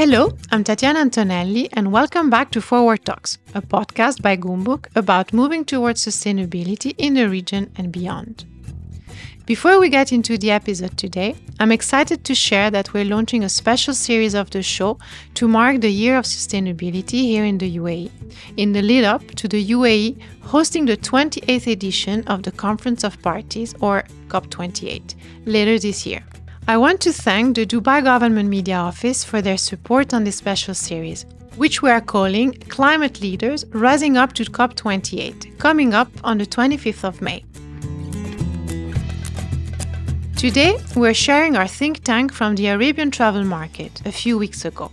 Hello, I'm Tatiana Antonelli, and welcome back to Forward Talks, a podcast by Goumbook about moving towards sustainability in the region and beyond. Before we get into the episode today, I'm excited to share that we're launching a special series of the show to mark the year of sustainability here in the UAE, in the lead up to the UAE hosting the 28th edition of the Conference of Parties, or COP28, later this year. I want to thank the Dubai Government Media Office for their support on this special series, which we are calling Climate Leaders Rising Up to COP28, coming up on the 25th of May. Today, we're sharing our think tank from the Arabian travel market a few weeks ago.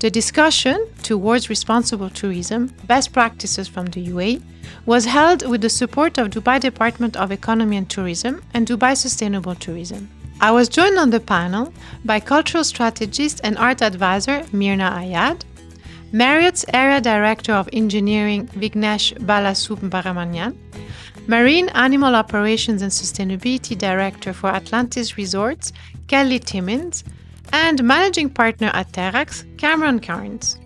The discussion towards responsible tourism, best practices from the UAE, was held with the support of Dubai Department of Economy and Tourism and Dubai Sustainable Tourism. I was joined on the panel by cultural strategist and art advisor Myrna Ayad, Marriott's Area Director of Engineering Vignesh Balasubramanian, Marine Animal Operations and Sustainability Director for Atlantis Resorts Kelly Timmins, and Managing Partner at Terrax Cameron Cairns.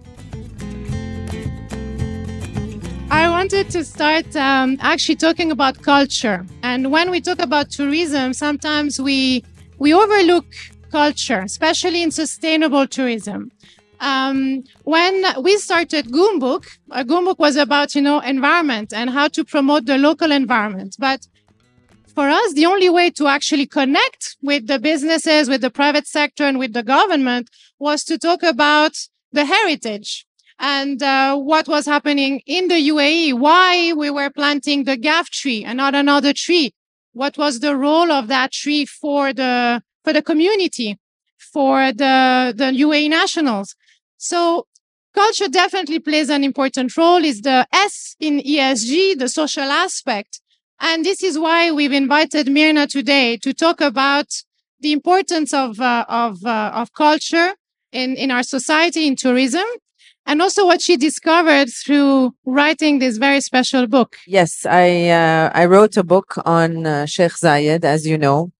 I wanted to start um, actually talking about culture. And when we talk about tourism, sometimes we we overlook culture, especially in sustainable tourism. Um, when we started Goumbook, uh, Goumbook was about, you know, environment and how to promote the local environment. But for us, the only way to actually connect with the businesses, with the private sector and with the government was to talk about the heritage and uh, what was happening in the UAE, why we were planting the ghaf tree and not another tree, what was the role of that tree for the for the community for the the UAE nationals? So culture definitely plays an important role is the S in ESG the social aspect. And this is why we've invited Myrna today to talk about the importance of uh, of uh, of culture in in our society in tourism and also what she discovered through writing this very special book. Yes, I uh, I wrote a book on uh, Sheikh Zayed, as you know,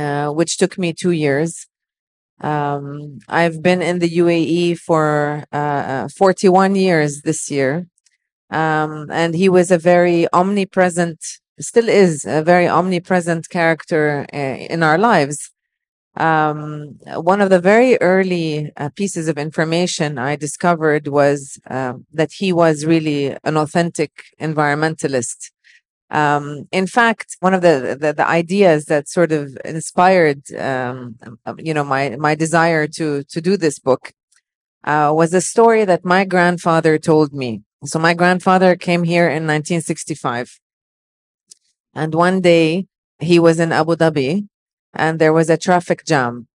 uh, which took me two years. Um, I've been in the UAE for uh, uh, 41 years this year, um, and he was a very omnipresent, still is a very omnipresent character uh, in our lives um, one of the very early uh, pieces of information I discovered was uh, that he was really an authentic environmentalist. Um, in fact, one of the, the, the ideas that sort of inspired, um, you know, my my desire to to do this book uh, was a story that my grandfather told me. So my grandfather came here in 1965, and one day he was in Abu Dhabi and there was a traffic jam.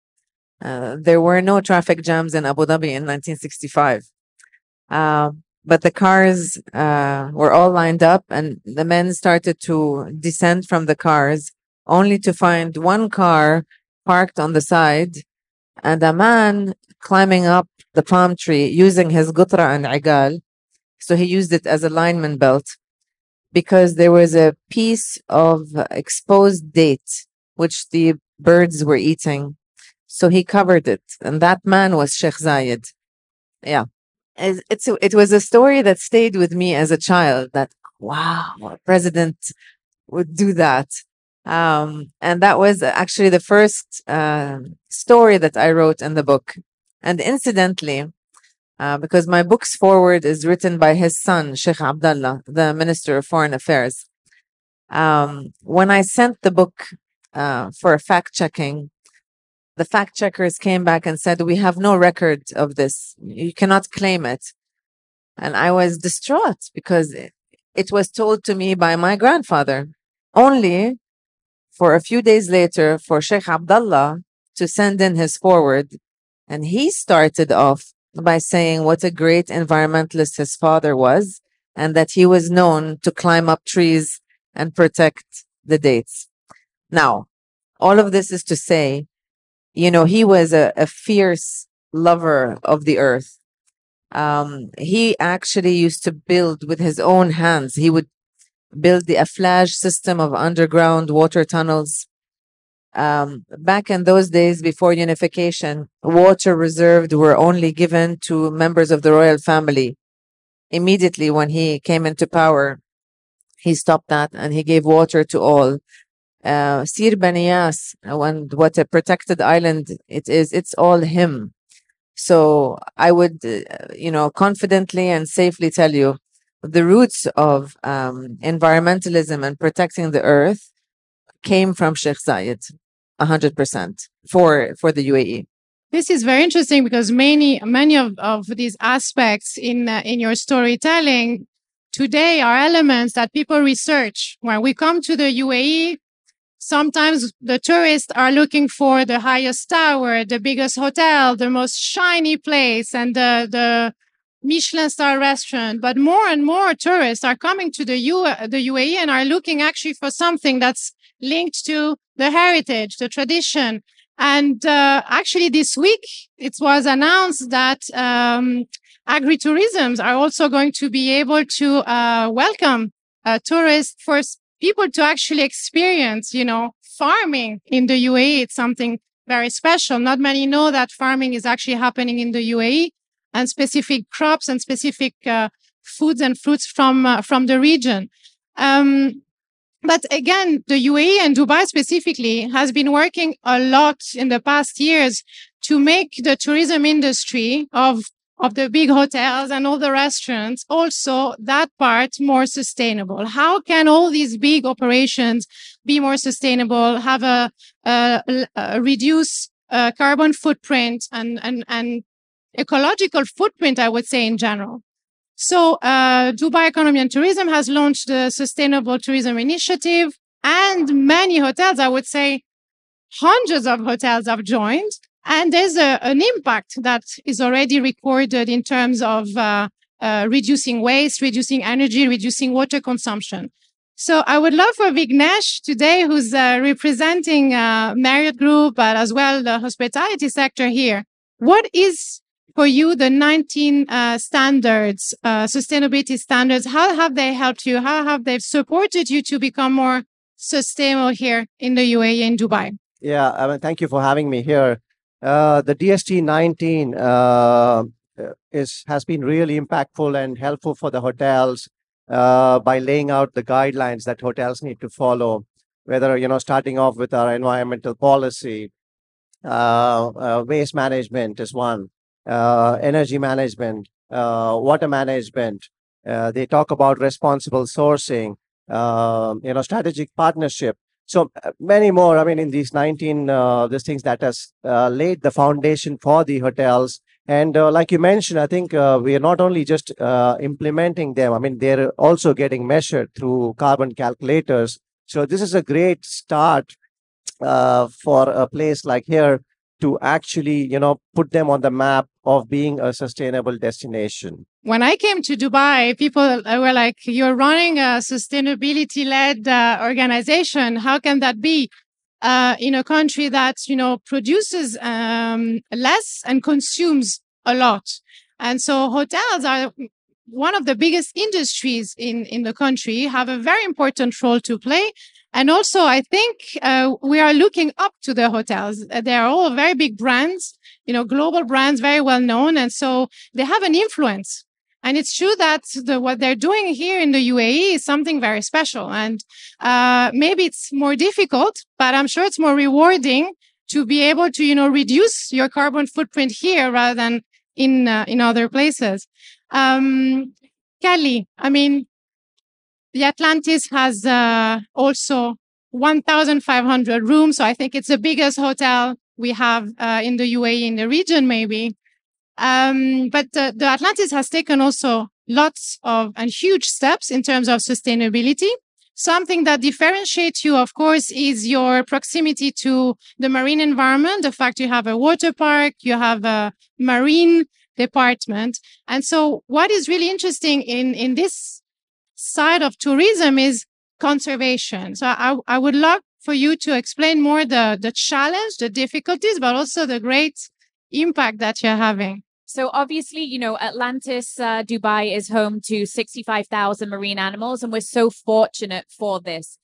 Uh, there were no traffic jams in Abu Dhabi in 1965. Uh, but the cars uh, were all lined up, and the men started to descend from the cars, only to find one car parked on the side and a man climbing up the palm tree using his gutra and igal. So he used it as a lineman belt because there was a piece of exposed date which the birds were eating. So he covered it. And that man was Sheikh Zayed. Yeah. It's, it was a story that stayed with me as a child that, wow, a president would do that. Um, and that was actually the first uh, story that I wrote in the book. And incidentally, uh, because my book's forward is written by his son, Sheikh Abdullah, the Minister of Foreign Affairs. Um, when I sent the book uh, for fact checking, the fact checkers came back and said, We have no record of this. You cannot claim it. And I was distraught because it, was told to me by my grandfather. Only for a few days later for Sheikh Abdullah to send in his forward. And he started off by saying what a great environmentalist his father was and that he was known to climb up trees and protect the dates. Now, all of this is to say, you know, he was a, a fierce lover of the earth. Um, he actually used to build with his own hands. He would build the aflaj system of underground water tunnels. um, back in those days before unification, water reserved were only given to members of the royal family. Immediately when he came into power, he stopped that and he gave water to all. Uh, Sir Bani Yas, and what a protected island it is, it's all him. So I would, uh, you know, confidently and safely tell you the roots of um, environmentalism and protecting the earth came from Sheikh Zayed, 100% for, for the UAE. This is very interesting because many, many of, of these aspects in, uh, in your storytelling today are elements that people research. When we come to the UAE, sometimes the tourists are looking for the highest tower, the biggest hotel, the most shiny place, and the, the Michelin star restaurant. But more and more tourists are coming to the, U- the UAE and are looking actually for something that's linked to the heritage, the tradition. And uh, actually, this week it was announced that um, agritourisms are also going to be able to uh, welcome uh, tourists for people to actually experience, you know, farming in the UAE. It's something very special. Not many know that farming is actually happening in the UAE and specific crops and specific uh, foods and fruits from uh, from the region. Um, but again, the UAE and Dubai specifically has been working a lot in the past years to make the tourism industry of of the big hotels and all the restaurants also that part more sustainable. How can all these big operations be more sustainable have a, a, a reduce uh, carbon footprint and, and and ecological footprint i would say in general? So uh, dubai economy and tourism has launched the sustainable tourism initiative and many hotels i would say hundreds of hotels have joined and there's a, an impact that is already recorded in terms of uh, uh, reducing waste, reducing energy, reducing water consumption. So I would love for Vignesh today, who's uh, representing uh, Marriott Group, but as well the hospitality sector here. What is for you the 19 uh, standards, uh, sustainability standards? How have they helped you? How have they supported you to become more sustainable here in the UAE in Dubai? Yeah, I mean, thank you for having me here. Uh, the DST 19 uh, is has been really impactful and helpful for the hotels uh, by laying out the guidelines that hotels need to follow. Whether you know, starting off with our environmental policy, uh, uh, waste management is one, energy management, water management. they talk about responsible sourcing, you know, strategic partnership so uh, many more i mean in these 19 uh, these things that has uh, laid the foundation for the hotels. And uh, like you mentioned i think uh, we are not only just uh, implementing them i mean they're also getting measured through carbon calculators. So this is a great start for a place like here to actually you know put them on the map of being a sustainable destination when I came to Dubai, people were like, you're running a sustainability led uh, organization. How can that be? Uh, in a country that, you know, produces um, less and consumes a lot. And so hotels are one of the biggest industries in, in the country, have a very important role to play. And also, I think uh, we are looking up to the hotels. They are all very big brands, you know, global brands, very well known. And so they have an influence and it's true that the, what they're doing here in the UAE is something very special. And uh, maybe it's more difficult, but I'm sure it's more rewarding to be able to, you know, reduce your carbon footprint here rather than in uh, in other places. Um, Kelly, I mean, the Atlantis has uh, also 1,500 rooms, so I think it's the biggest hotel we have uh, in the UAE in the region, maybe. Um, but the, the Atlantis has taken also lots of and huge steps in terms of sustainability. Something that differentiates you, of course, is your proximity to the marine environment. The fact you have a water park, you have a marine department. And so what is really interesting in, in this side of tourism is conservation. So I, I would love for you to explain more the, the challenge, the difficulties, but also the great impact that you're having. So obviously, you know, Atlantis uh, Dubai is home to 65,000 marine animals, and we're so fortunate for this.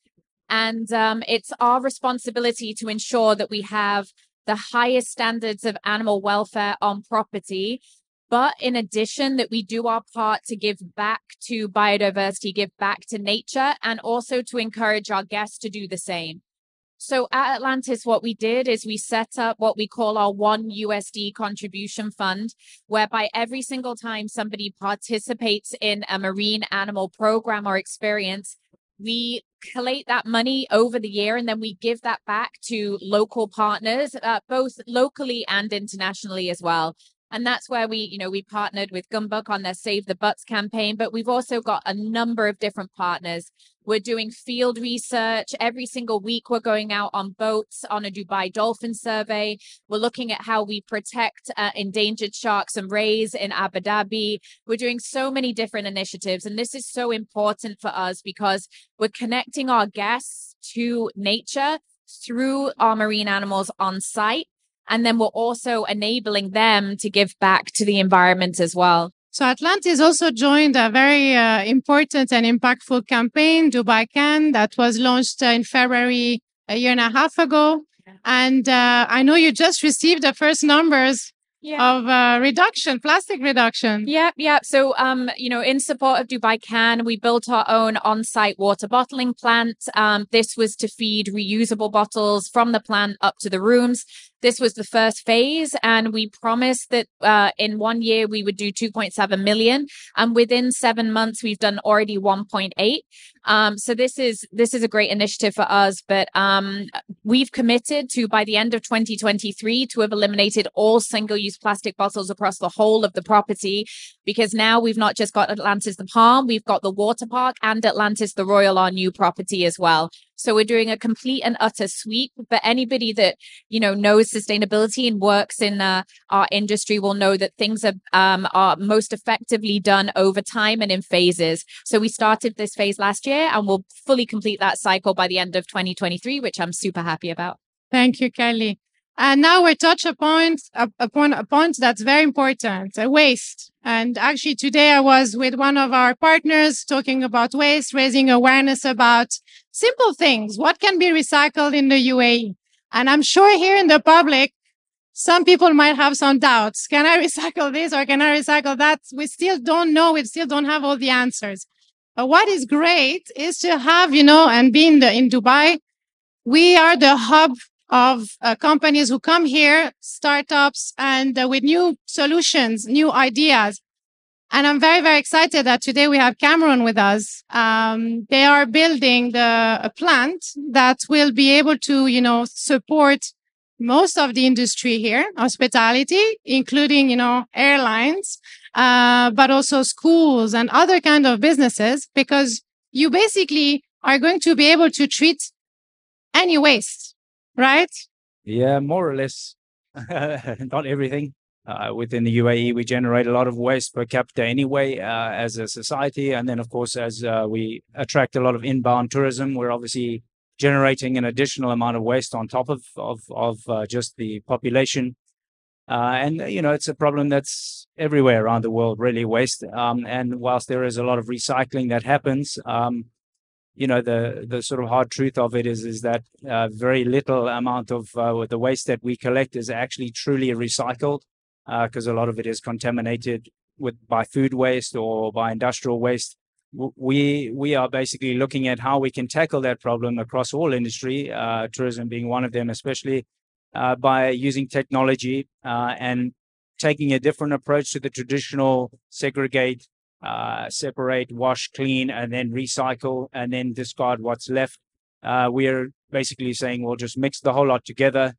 And um, it's our responsibility to ensure that we have the highest standards of animal welfare on property. But in addition, that we do our part to give back to biodiversity, give back to nature, and also to encourage our guests to do the same. So at Atlantis, what we did is we set up what we call our one USD contribution fund, whereby every single time somebody participates in a marine animal program or experience, we collate that money over the year and then we give that back to local partners, uh, both locally and internationally as well. And that's where we, you know, we partnered with Goumbook on their Save the Butts campaign, but we've also got a number of different partners. We're doing field research every single week. We're going out on boats on a Dubai dolphin survey. We're looking at how we protect uh, endangered sharks and rays in Abu Dhabi. We're doing so many different initiatives. And this is so important for us because we're connecting our guests to nature through our marine animals on site and then we're also enabling them to give back to the environment as well. So Atlantis also joined a very uh, important and impactful campaign, Dubai Can, that was launched uh, in February a year and a half ago. And uh, I know you just received the first numbers yeah. of uh, reduction, plastic reduction. Yeah, yeah. So, um, you know, in support of Dubai Can, we built our own on-site water bottling plant. Um, this was to feed reusable bottles from the plant up to the rooms. This was the first phase, and we promised that uh, in one year we would do 2.7 million, and within seven months we've done already 1.8. Um, so this is this is a great initiative for us. But um, we've committed to by the end of 2023 to have eliminated all single-use plastic bottles across the whole of the property, because now we've not just got Atlantis the Palm, we've got the water park and Atlantis the Royal, our new property as well. So we're doing a complete and utter sweep. But anybody that you know knows sustainability and works in uh, our industry will know that things are um, are most effectively done over time and in phases. So we started this phase last year, and we'll fully complete that cycle by the end of 2023, which I'm super happy about. Thank you, Kelly. And now we touch upon upon a point that's very important: uh, waste. And actually, today I was with one of our partners talking about waste, raising awareness about simple things. What can be recycled in the UAE? And I'm sure here in the public, some people might have some doubts. Can I recycle this or can I recycle that? We still don't know. We still don't have all the answers. What is great is to have, you know, and being the, in Dubai, we are the hub of uh, companies who come here, startups, and uh, with new solutions, new ideas. And I'm very, very excited that today we have Cameron with us. Um, they are building the, a plant that will be able to, you know, support most of the industry here, hospitality, including, you know, airlines, uh, but also schools and other kind of businesses, because you basically are going to be able to treat any waste, right? Yeah, more or less. Not everything. Uh, within the UAE, we generate a lot of waste per capita anyway uh, as a society. And then, of course, as uh, we attract a lot of inbound tourism, we're obviously generating an additional amount of waste on top of of, of uh, just the population. Uh, and you know, it's a problem that's everywhere around the world, really waste. Um, and whilst there is a lot of recycling that happens, um, you know, the the sort of hard truth of it is is that very little amount of the waste that we collect is actually truly recycled because uh, a lot of it is contaminated with by food waste or by industrial waste. We we are basically looking at how we can tackle that problem across all industry, uh, tourism being one of them, especially uh, by using technology uh, and taking a different approach to the traditional segregate, uh, separate, wash, clean, and then recycle, and then discard what's left. Uh, we are basically saying we'll just mix the whole lot together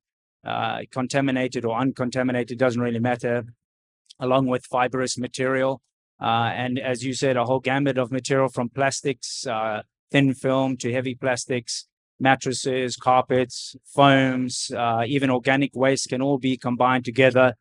uh, contaminated or uncontaminated, doesn't really matter, along with fibrous material. And as you said, a whole gamut of material from plastics, thin film to heavy plastics, mattresses, carpets, foams, uh, even organic waste can all be combined together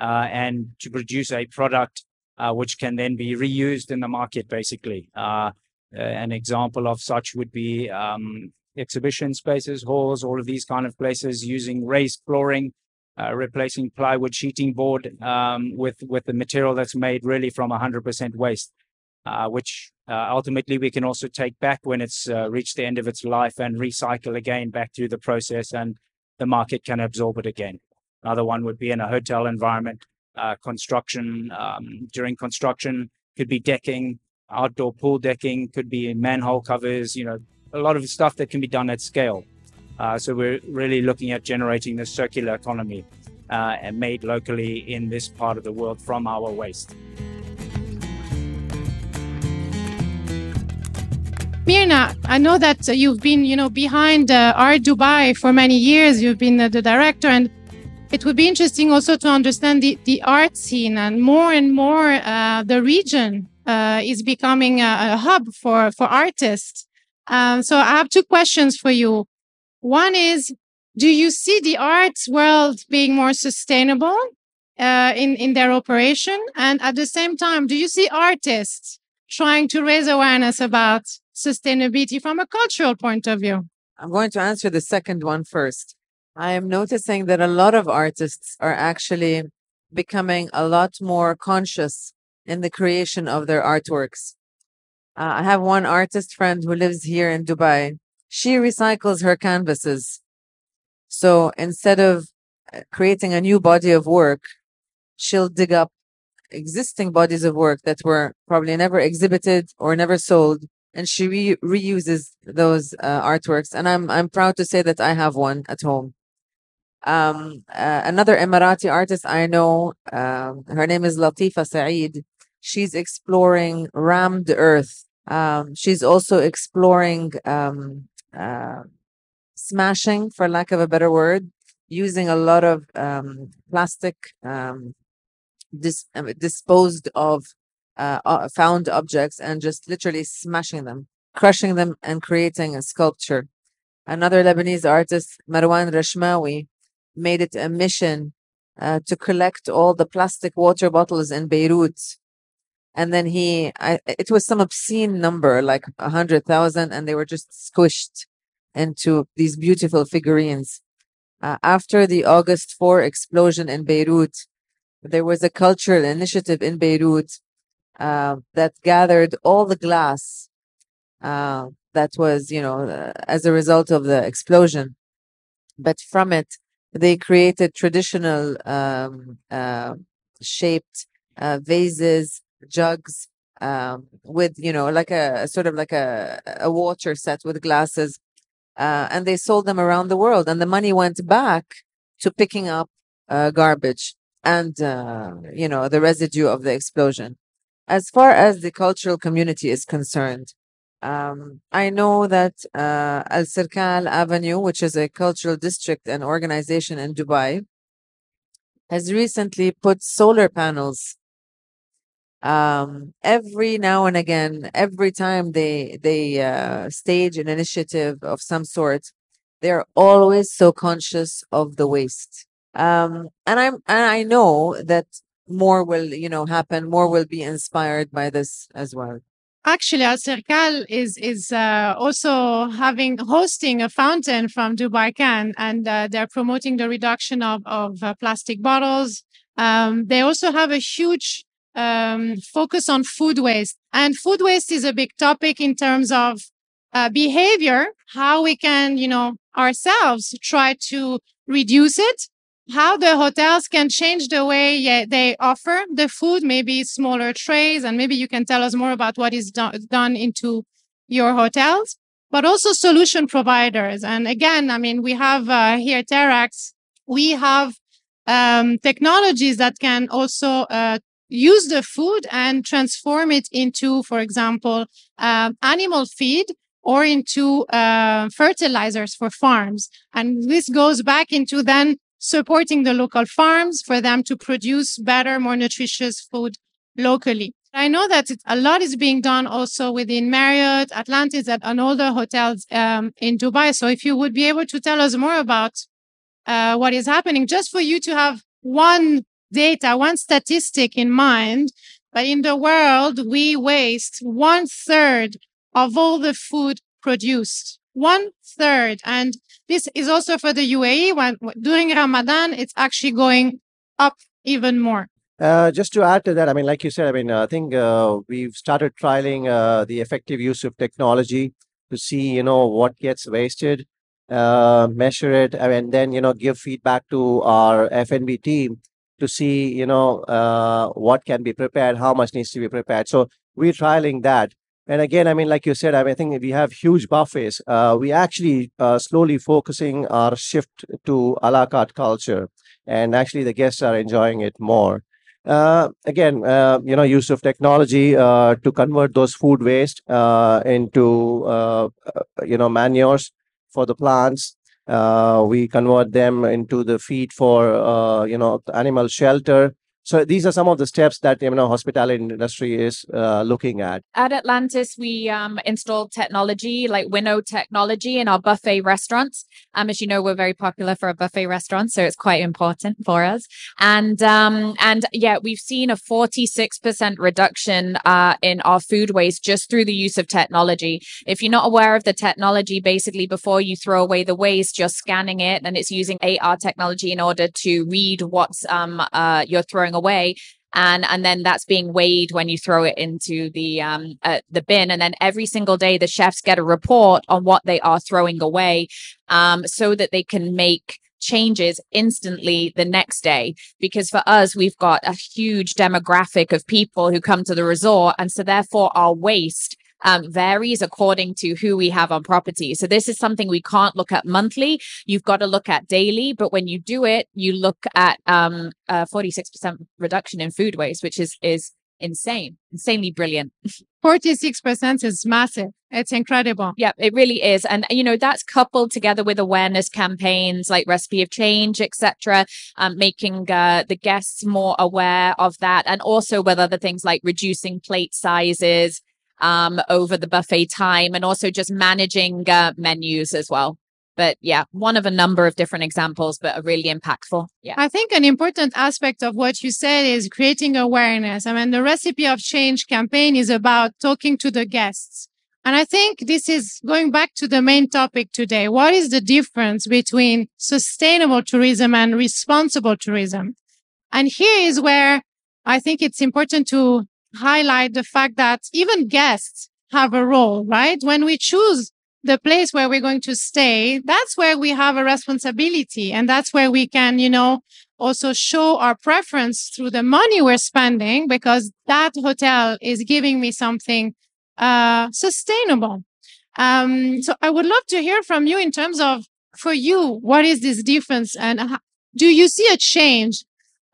uh, and to produce a product uh, which can then be reused in the market, basically. an example of such would be um, exhibition spaces, halls, all of these kind of places using raised flooring, uh, replacing plywood sheeting board um, with with the material that's made really from 100% waste. Uh, which uh, ultimately we can also take back when it's uh, reached the end of its life and recycle again back through the process and the market can absorb it again. Another one would be in a hotel environment, uh, construction. Um, during construction, could be decking, outdoor pool decking, could be manhole covers, you know, a lot of stuff that can be done at scale. Uh, so we're really looking at generating the circular economy and made locally in this part of the world from our waste. Myrna, I know that you've been, you know, behind uh, Art Dubai for many years. You've been uh, the director, and it would be interesting also to understand the, the art scene and more and more uh, the region uh, is becoming a, a, hub for for artists. Um, so I have two questions for you. One is, do you see the arts world being more sustainable uh, in in their operation, and at the same time, do you see artists trying to raise awareness about sustainability from a cultural point of view? I'm going to answer the second one first. I am noticing that a lot of artists are actually becoming a lot more conscious in the creation of their artworks. Uh, I have one artist friend who lives here in Dubai. She recycles her canvases. So instead of uh, creating a new body of work, she'll dig up existing bodies of work that were probably never exhibited or never sold and she re- reuses those uh, artworks and i'm i'm proud to say that i have one at home. Um, uh, another emirati artist i know um, her name is latifa saeed. She's exploring rammed earth. Um, she's also exploring um, uh, smashing for lack of a better word using a lot of um, plastic um, dis- disposed of uh, uh, found objects and just literally smashing them, crushing them, and creating a sculpture. Another Lebanese artist, Marwan Rechmaoui, made it a mission uh, to collect all the plastic water bottles in Beirut. And then he, I, it was some obscene number, like a hundred thousand, and they were just squished into these beautiful figurines. Uh, after the August 4 explosion in Beirut, there was a cultural initiative in Beirut uh, that gathered all the glass uh, that was, you know, uh, as a result of the explosion. But from it, they created traditional um, uh, shaped uh, vases, jugs, um, with, you know, like a, sort of like a, a water set with glasses. and they sold them around the world. And the money went back to picking up garbage and, you know, the residue of the explosion. As far as the cultural community is concerned, um, I know that uh, Alserkal Avenue, which is a cultural district and organization in Dubai, has recently put solar panels. Um, every now and again, every time they they uh, stage an initiative of some sort, they're always so conscious of the waste. Um, and I'm and I know that more will you know happen more will be inspired by this as well. Actually Alserkal is is uh, also having hosting a fountain from dubai can and uh, they're promoting the reduction of of uh, plastic bottles. Um, they also have a huge um, focus on food waste and food waste is a big topic in terms of uh, behavior how we can you know ourselves try to reduce it how the hotels can change the way they offer the food, maybe smaller trays, and maybe you can tell us more about what is do- done into your hotels, but also solution providers. And again, I mean, we have uh, here Terrax, we have um, technologies that can also uh, use the food and transform it into, for example, uh, animal feed or into uh, fertilizers for farms. And this goes back into then supporting the local farms for them to produce better, more nutritious food locally. I know that a lot is being done also within Marriott, Atlantis, and older hotels um, in Dubai. So if you would be able to tell us more about uh, what is happening, just for you to have one data, one statistic in mind, but in the world, we waste one third of all the food produced. One third. And this is also for the UAE. When during Ramadan, it's actually going up even more. Uh, just to add to that, I mean, like you said, I mean, I think uh, we've started trialing uh, the effective use of technology to see, you know, what gets wasted, uh, measure it, and then, you know, give feedback to our F&B team to see, you know, uh, what can be prepared, how much needs to be prepared. So we're trialing that. And again, I mean, like you said, I, mean, I think we have huge buffets. Uh, we actually uh, slowly focusing our shift to a la carte culture, and actually the guests are enjoying it more. Uh, again, uh, you know, use of technology uh, to convert those food waste uh, into, uh, uh, you know, manures for the plants. We convert them into the feed for, you know, animal shelter. So these are some of the steps that you know hospitality industry is uh, looking at. At Atlantis, we um, installed technology like Winnow technology in our buffet restaurants. Um, as you know, we're very popular for a buffet restaurant, so it's quite important for us. And um, and yeah, we've seen a forty six percent reduction uh, in our food waste just through the use of technology. If you're not aware of the technology, basically before you throw away the waste, you're scanning it, and it's using AR technology in order to read what's um uh, you're throwing away. And and then that's being weighed when you throw it into the um uh, the bin. And then every single day the chefs get a report on what they are throwing away um so that they can make changes instantly the next day. Because for us we've got a huge demographic of people who come to the resort. And so therefore our waste um, varies according to who we have on property. So this is something we can't look at monthly. You've got to look at daily, but when you do it, you look at um, a 46% reduction in food waste, which is, is insane, insanely brilliant. 46% is massive. It's incredible. Yeah, it really is. And you know, that's coupled together with awareness campaigns like Recipe of Change, etc., um, making uh, the guests more aware of that. And also with other things like reducing plate sizes, um, over the buffet time and also just managing uh, menus as well. But yeah, one of a number of different examples, but are really impactful. Yeah. I think an important aspect of what you said is creating awareness. I mean, the recipe of change campaign is about talking to the guests. And I think this is going back to the main topic today. What is the difference between sustainable tourism and responsible tourism? And here is where I think it's important to highlight the fact that even guests have a role, right? When we choose the place where we're going to stay, that's where we have a responsibility. And that's where we can, you know, also show our preference through the money we're spending because that hotel is giving me something, uh, sustainable. Um, so I would love to hear from you in terms of for you, what is this difference and how, do you see a change?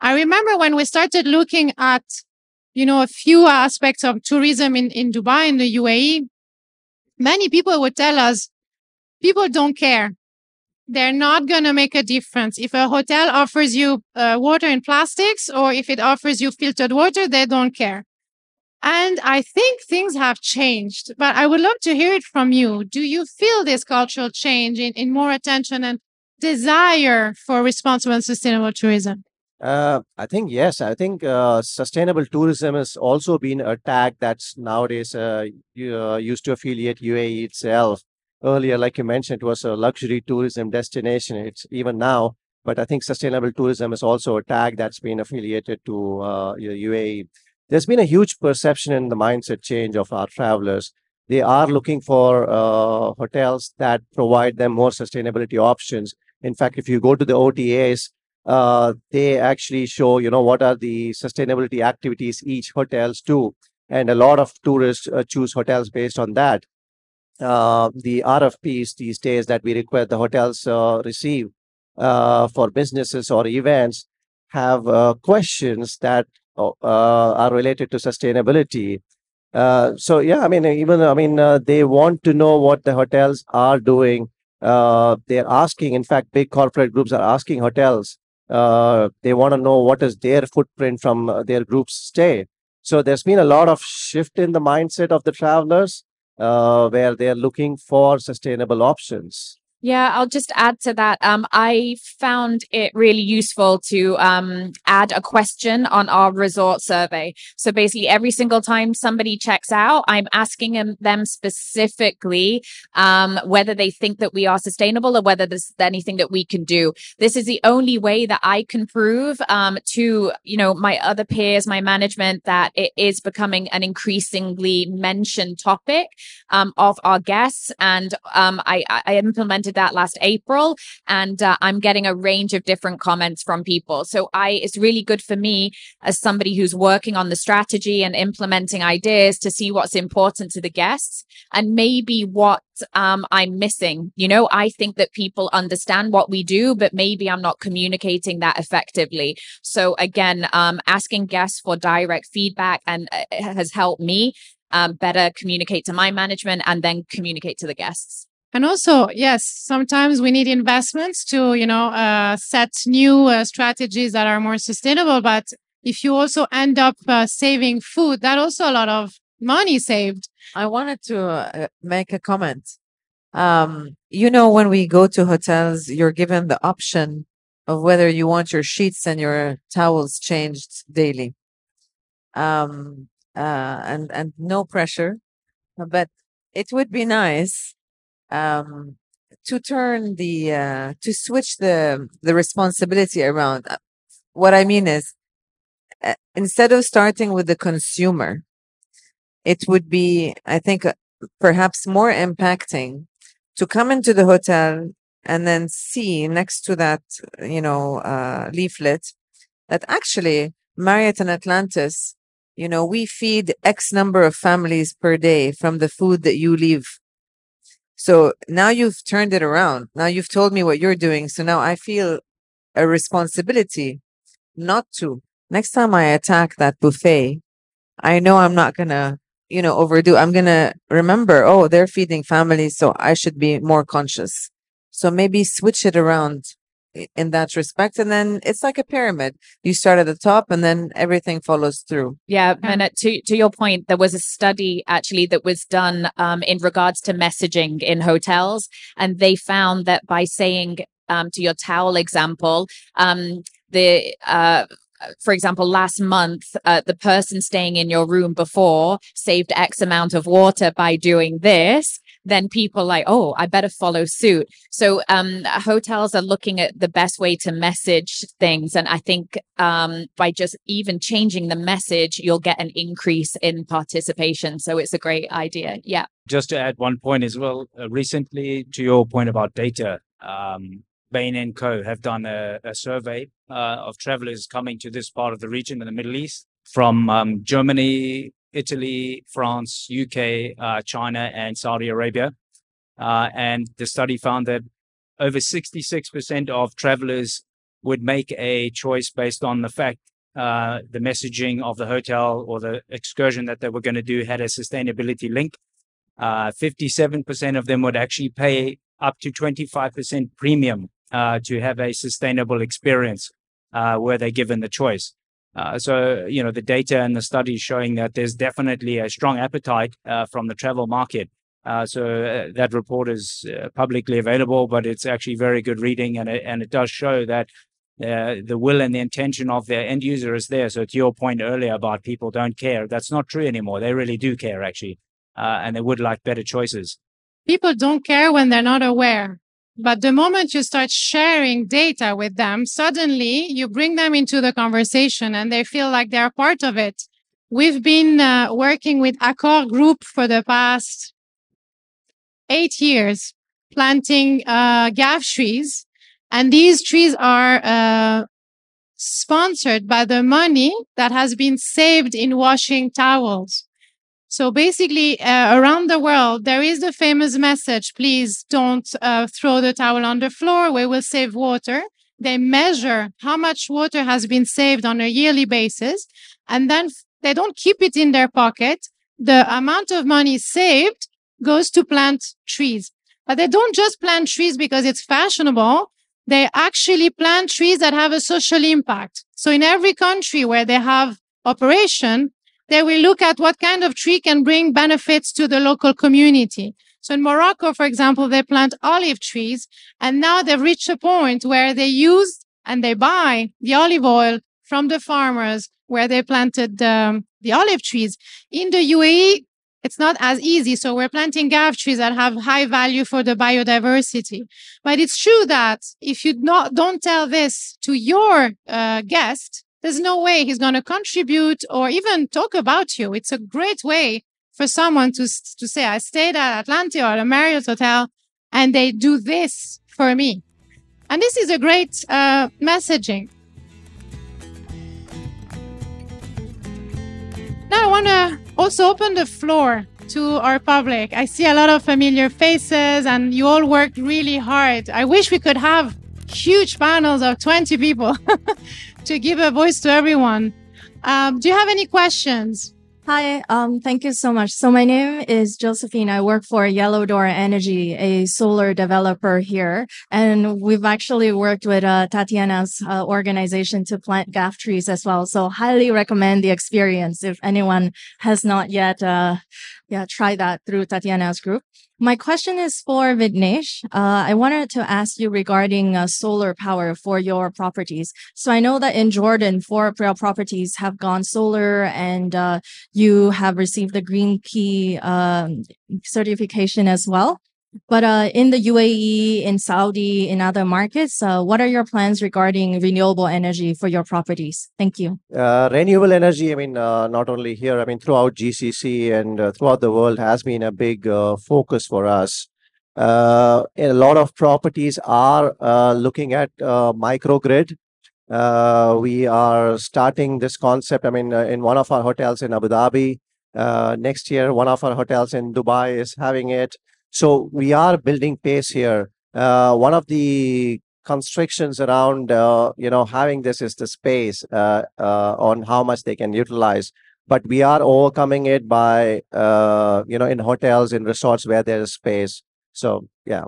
I remember when we started looking at you know, a few aspects of tourism in, in Dubai, in the UAE, many people would tell us people don't care. They're not going to make a difference. If a hotel offers you uh, water in plastics or if it offers you filtered water, they don't care. And I think things have changed, but I would love to hear it from you. Do you feel this cultural change in, in more attention and desire for responsible and sustainable tourism? Uh, I think yes. I think uh, sustainable tourism has also been a tag that's nowadays uh, uh used to affiliate UAE itself. Earlier, like you mentioned, it was a luxury tourism destination. It's even now, but I think sustainable tourism is also a tag that's been affiliated to uh, UAE. There's been a huge perception in the mindset change of our travelers. They are looking for uh, hotels that provide them more sustainability options. In fact, if you go to the OTAs, uh, they actually show you know what are the sustainability activities each hotels do. And a lot of tourists uh, choose hotels based on that. Uh, the rfps these days that we require the hotels uh, receive uh, for businesses or events have uh, questions that are related to sustainability. So yeah i mean even i mean they want to know what the hotels are doing. They're asking in fact big corporate groups are asking hotels uh, they want to know what is their footprint from uh, their group's stay. So there's been a lot of shift in the mindset of the travelers uh, where they're looking for sustainable options. Yeah, I'll just add to that. Um, I found it really useful to um, add a question on our resort survey. So basically, every single time somebody checks out, I'm asking them, specifically um, whether they think that we are sustainable or whether there's anything that we can do. This is the only way that I can prove um, to you know my other peers, my management, that it is becoming an increasingly mentioned topic um, of our guests. And um, I, I implemented that last April, and uh, I'm getting a range of different comments from people. So I, it's really good for me as somebody who's working on the strategy and implementing ideas to see what's important to the guests and maybe what um, I'm missing. You know, I think that people understand what we do, but maybe I'm not communicating that effectively. So again, um, asking guests for direct feedback and uh, has helped me um, better communicate to my management and then communicate to the guests. And also, yes, sometimes we need investments to, you know, uh, set new uh, strategies that are more sustainable. But if you also end up uh, saving food, that also a lot of money saved. I wanted to uh, make a comment. Um, you know, when we go to hotels, you're given the option of whether you want your sheets and your towels changed daily. Um, uh, and and no pressure, but it would be nice um, to turn the uh, to switch the the responsibility around. Uh, what I mean is, uh, instead of starting with the consumer, it would be, I think, uh, perhaps more impacting to come into the hotel and then see next to that, you know, uh, leaflet that actually Marriott and Atlantis, you know, we feed X number of families per day from the food that you leave so now you've turned it around. Now you've told me what you're doing. So now I feel a responsibility not to. Next time I attack that buffet, I know I'm not going to, you know, overdo. I'm going to remember, oh, they're feeding families. So I should be more conscious. So maybe switch it around in that respect. And then it's like a pyramid. You start at the top and then everything follows through. Yeah. And uh, to, to your point, there was a study actually that was done um, in regards to messaging in hotels. And they found that by saying um, to your towel example, um, the, uh, for example, last month, uh, the person staying in your room before saved X amount of water by doing this then people like, oh, I better follow suit. So um, hotels are looking at the best way to message things. And I think um, by just even changing the message, you'll get an increase in participation. So it's a great idea. Yeah. Just to add one point as well, uh, recently to your point about data, um, Bain and Co have done a, a survey uh, of travelers coming to this part of the region in the Middle East from um, Germany, Italy, France, UK, uh, China, and Saudi Arabia. Uh, and the study found that over 66% of travelers would make a choice based on the fact uh, the messaging of the hotel or the excursion that they were going to do had a sustainability link. 57% uh, of them would actually pay up to 25% premium uh, to have a sustainable experience uh, were they given the choice. Uh, so, you know, the data and the studies showing that there's definitely a strong appetite uh, from the travel market. Uh, so uh, that report is uh, publicly available, but it's actually very good reading, and it, and it does show that uh, the will and the intention of their end user is there. So to your point earlier about people don't care, that's not true anymore. They really do care, actually, and they would like better choices. People don't care when they're not aware. But the moment you start sharing data with them, suddenly you bring them into the conversation and they feel like they're part of it. We've been uh, working with Accor Group for the past eight years, planting uh, ghaf trees. And these trees are uh, sponsored by the money that has been saved in washing towels. So basically, uh, around the world, there is the famous message, please don't uh, throw the towel on the floor. We will save water. They measure how much water has been saved on a yearly basis. And then they don't keep it in their pocket. The amount of money saved goes to plant trees. But they don't just plant trees because it's fashionable. They actually plant trees that have a social impact. So in every country where they have operation, they will look at what kind of tree can bring benefits to the local community. So in Morocco, for example, they plant olive trees and now they've reached a point where they use and they buy the olive oil from the farmers where they planted the olive trees. In the UAE, it's not as easy. So we're planting ghaf trees that have high value for the biodiversity. But it's true that if you not, don't tell this to your uh, guest, there's no way he's going to contribute or even talk about you. It's a great way for someone to, to say, I stayed at Atlantis or a Marriott hotel and they do this for me. And this is a great uh, messaging. Now I want to also open the floor to our public. I see a lot of familiar faces and you all worked really hard. I wish we could have huge panels of 20 people to give a voice to everyone. Um, do you have any questions? Hi, um, thank you so much. So my name is Josephine. I work for Yellow Door Energy, a solar developer here. And we've actually worked with uh, Tatiana's uh, organization to plant ghaf trees as well. So highly recommend the experience if anyone has not yet, uh, yeah, tried that through Tatiana's group. My question is for Vignesh. Uh, I wanted to ask you regarding uh, solar power for your properties. So I know that in Jordan, four of your properties have gone solar and uh, you have received the Green Key um, certification as well. But uh, in the UAE, in Saudi, in other markets, uh, what are your plans regarding renewable energy for your properties? Thank you. Uh, renewable energy, I mean, uh, not only here, I mean, throughout GCC and uh, throughout the world has been a big uh, focus for us. a lot of properties are looking at microgrid. we are starting this concept. I mean, in one of our hotels in Abu Dhabi, next year, one of our hotels in Dubai is having it. So we are building pace here. Uh, one of the constrictions around uh, you know having this is the space uh, uh, on how much they can utilize. But we are overcoming it by uh, you know in hotels in resorts where there is space. So yeah.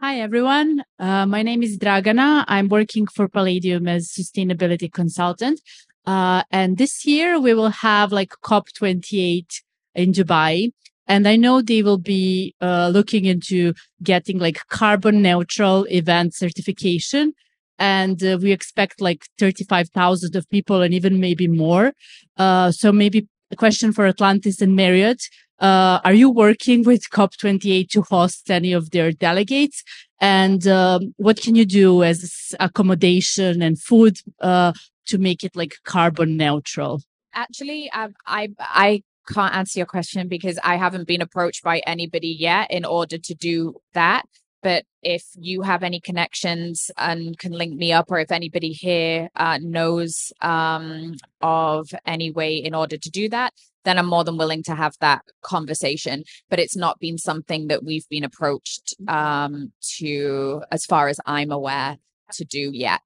Hi everyone. Uh, my name is dragana. I'm working for palladium as sustainability consultant. And this year we will have like cop 28 in dubai and I know they will be uh, looking into getting like carbon neutral event certification. And uh, we expect like 35,000 of people and even maybe more. Uh, so maybe a question for Atlantis and Marriott. Uh, are you working with COP28 to host any of their delegates? And um, what can you do as accommodation and food uh, to make it like carbon neutral? Actually, um, I I can't answer your question because I haven't been approached by anybody yet in order to do that. But if you have any connections and can link me up, or if anybody here uh, knows um, of any way in order to do that, then I'm more than willing to have that conversation. But it's not been something that we've been approached um, to, as far as I'm aware, to do yet.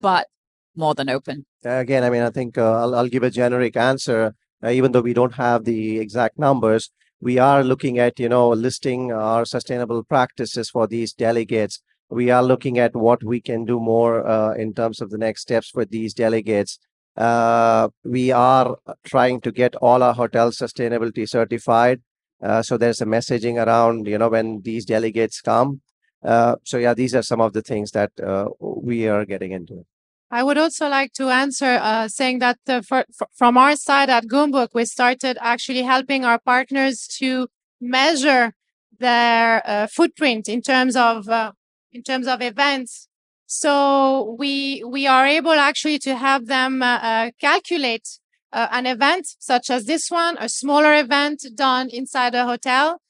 But more than open. Again, I mean, I think uh, I'll, I'll give a generic answer uh, even though we don't have the exact numbers we are looking at you know listing our sustainable practices for these delegates. We are looking at what we can do more uh, in terms of the next steps for these delegates. Uh, we are trying to get all our hotels sustainability certified. Uh, so there's a messaging around you know when these delegates come. Uh, so yeah these are some of the things that uh, we are getting into I would also like to answer uh, saying that uh, for, for, from our side at Goumbook, we started actually helping our partners to measure their uh, footprint in terms of uh, in terms of events. So we we are able actually to help them uh, uh, calculate an event such as this one, a smaller event done inside a hotel.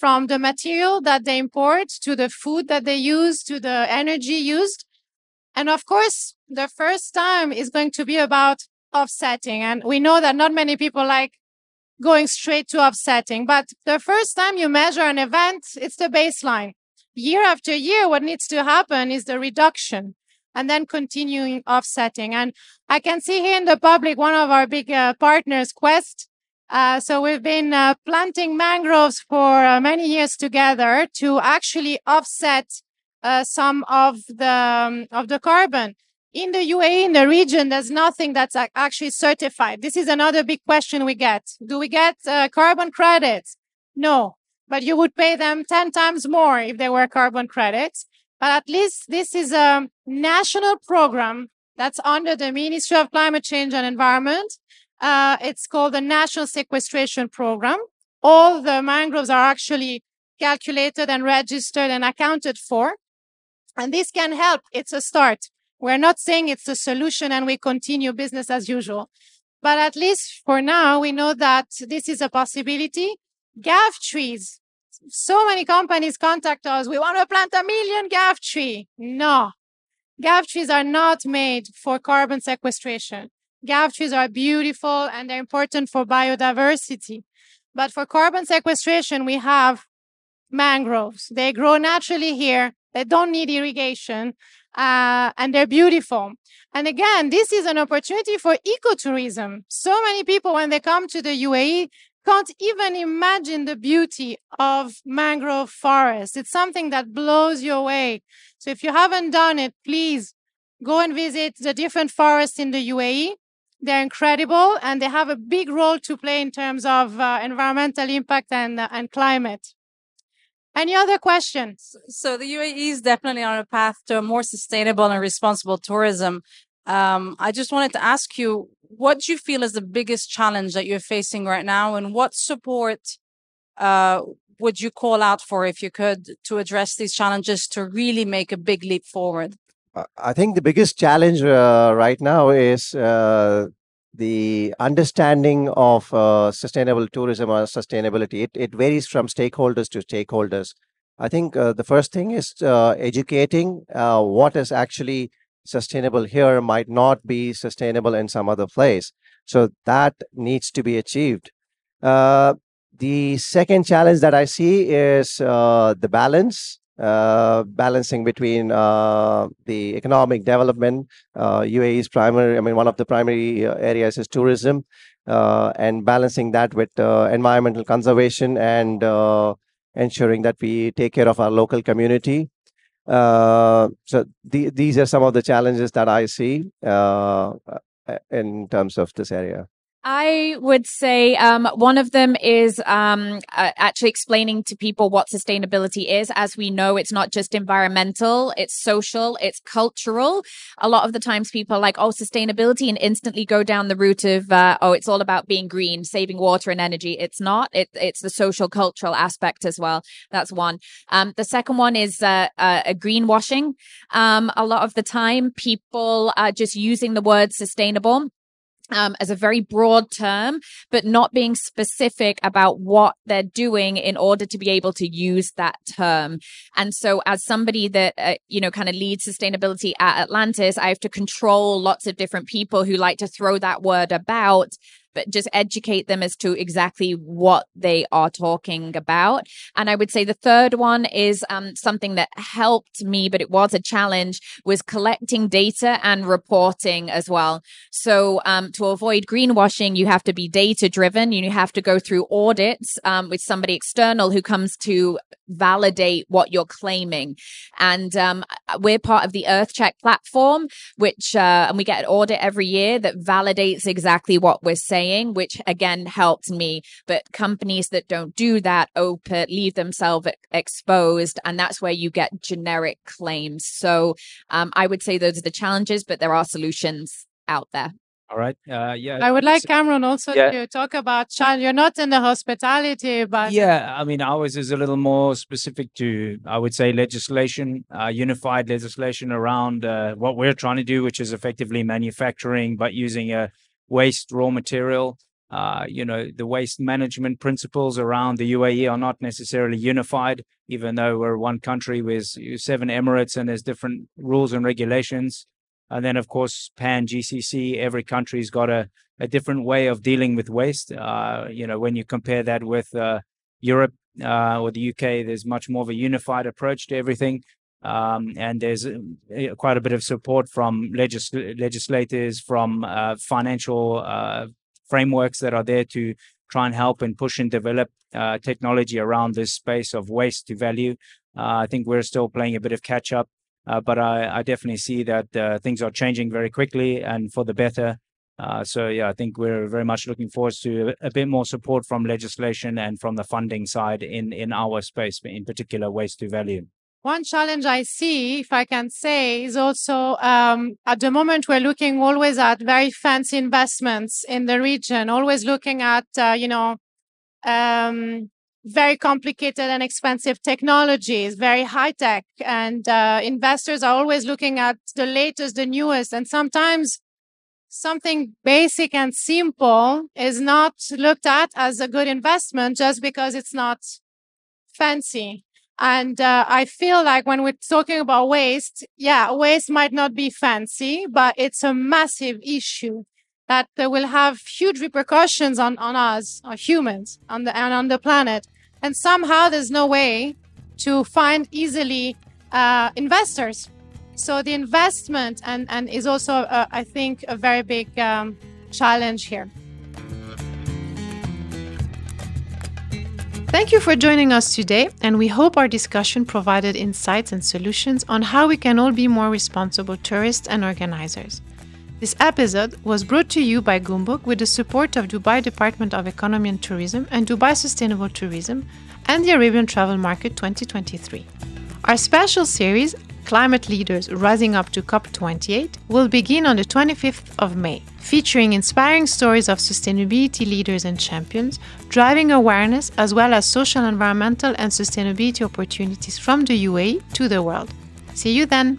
from the material that they import to the food that they use to the energy used and of course, the first time is going to be about offsetting. And we know that not many people like going straight to offsetting, but the first time you measure an event, it's the baseline. Year after year, what needs to happen is the reduction and then continuing offsetting. And I can see here in the public, one of our big uh, partners, Quest. Uh, so we've been uh, planting mangroves for uh, many years together to actually offset uh, some of the um, of the carbon in the UAE in the region. There's nothing that's actually certified. This is another big question we get. Do we get uh, carbon credits? No. but you would pay them 10 times more if they were carbon credits. But at least this is a national program that's under the Ministry of Climate Change and Environment. Uh, it's called the National Sequestration Program. All the mangroves are actually calculated and registered and accounted for. And this can help. It's a start. We're not saying it's a solution and we continue business as usual. But at least for now, we know that this is a possibility. Ghaf trees. So many companies contact us. We want to plant a million ghaf tree. No, ghaf trees are not made for carbon sequestration. Ghaf trees are beautiful and they're important for biodiversity. But for carbon sequestration, we have mangroves. They grow naturally here. They don't need irrigation. Uh, and they're beautiful. And again, this is an opportunity for ecotourism. So many people, when they come to the UAE, can't even imagine the beauty of mangrove forests. It's something that blows you away. So if you haven't done it, please go and visit the different forests in the UAE. They're incredible and they have a big role to play in terms of uh, environmental impact and, uh, and climate. Any other questions? So the UAE is definitely on a path to a more sustainable and responsible tourism. Um, I just wanted to ask you, what do you feel is the biggest challenge that you're facing right now, and what support uh, would you call out for if you could to address these challenges to really make a big leap forward? I think the biggest challenge uh, right now is uh, the understanding of uh, sustainable tourism or sustainability it, it varies from stakeholders to stakeholders. I think uh, the first thing is uh, educating uh, what is actually sustainable here might not be sustainable in some other place. So that needs to be achieved. Uh, the second challenge that i see is uh, the balance uh, balancing between uh, the economic development. Uh, UAE's primary, I mean, one of the primary uh, areas is tourism, uh, and balancing that with environmental conservation and ensuring that we take care of our local community. so the, these are some of the challenges that I see in terms of this area. I would say um, one of them is um, uh, actually explaining to people what sustainability is. As we know, it's not just environmental, it's social, it's cultural. A lot of the times people are like, oh, sustainability, and instantly go down the route of, uh, oh, it's all about being green, saving water and energy. It's not. It, it's the social, cultural aspect as well. That's one. Um, the second one is uh, uh, greenwashing. Um, a lot of the time, people are just using the word sustainable um, as a very broad term, but not being specific about what they're doing in order to be able to use that term. And so, as somebody that, uh, you know, kind of leads sustainability at Atlantis, I have to control lots of different people who like to throw that word about but just educate them as to exactly what they are talking about. And I would say the third one is um, something that helped me, but it was a challenge, was collecting data and reporting as well. So um, to avoid greenwashing, you have to be data driven. You have to go through audits um, with somebody external who comes to validate what you're claiming. And um, we're part of the EarthCheck platform, which, uh, and we get an audit every year that validates exactly what we're saying saying, which again helped me. But companies that don't do that open leave themselves exposed, and that's where you get generic claims. So um, I would say those are the challenges, but there are solutions out there. All right. Uh, yeah. I would like Cameron also yeah. to talk about child. You're not in the hospitality, but yeah, I mean, ours is a little more specific to, I would say, legislation, uh, unified legislation around uh, what we're trying to do, which is effectively manufacturing, but using a waste raw material. Uh, you know, the waste management principles around the UAE are not necessarily unified, even though we're one country with seven emirates and there's different rules and regulations. And then, of course, pan GCC, every country's got a, a different way of dealing with waste. Uh, you know, when you compare that with uh, Europe uh, or the UK, there's much more of a unified approach to everything. Um, and there's uh, quite a bit of support from legis- legislators, from uh, financial uh, frameworks that are there to try and help and push and develop uh, technology around this space of waste to value. Uh, I think we're still playing a bit of catch up, uh, but I, I, definitely see that things are changing very quickly and for the better. So yeah, I think we're very much looking forward to a, a bit more support from legislation and from the funding side in in our space, in particular waste to value. One challenge I see, if I can say, is also um, at the moment we're looking always at very fancy investments in the region, always looking at, uh, you know, um, very complicated and expensive technologies, very high tech. And uh, investors are always looking at the latest, the newest. And sometimes something basic and simple is not looked at as a good investment just because it's not fancy. And uh, I feel like when we're talking about waste, yeah, waste might not be fancy, but it's a massive issue that uh, will have huge repercussions on, on us, or humans, on the and on the planet. And somehow there's no way to find easily uh, investors. So the investment and and is also, uh, I think, a very big um, challenge here. Thank you for joining us today, and we hope our discussion provided insights and solutions on how we can all be more responsible tourists and organizers. This episode was brought to you by Goumbook with the support of Dubai Department of Economy and Tourism and Dubai Sustainable Tourism and the Arabian Travel Market 2023. Our special series, Climate Leaders Rising Up to COP28, will begin on the 25th of May, featuring inspiring stories of sustainability leaders and champions, driving awareness as well as social, environmental, and sustainability opportunities from the UAE to the world. See you then!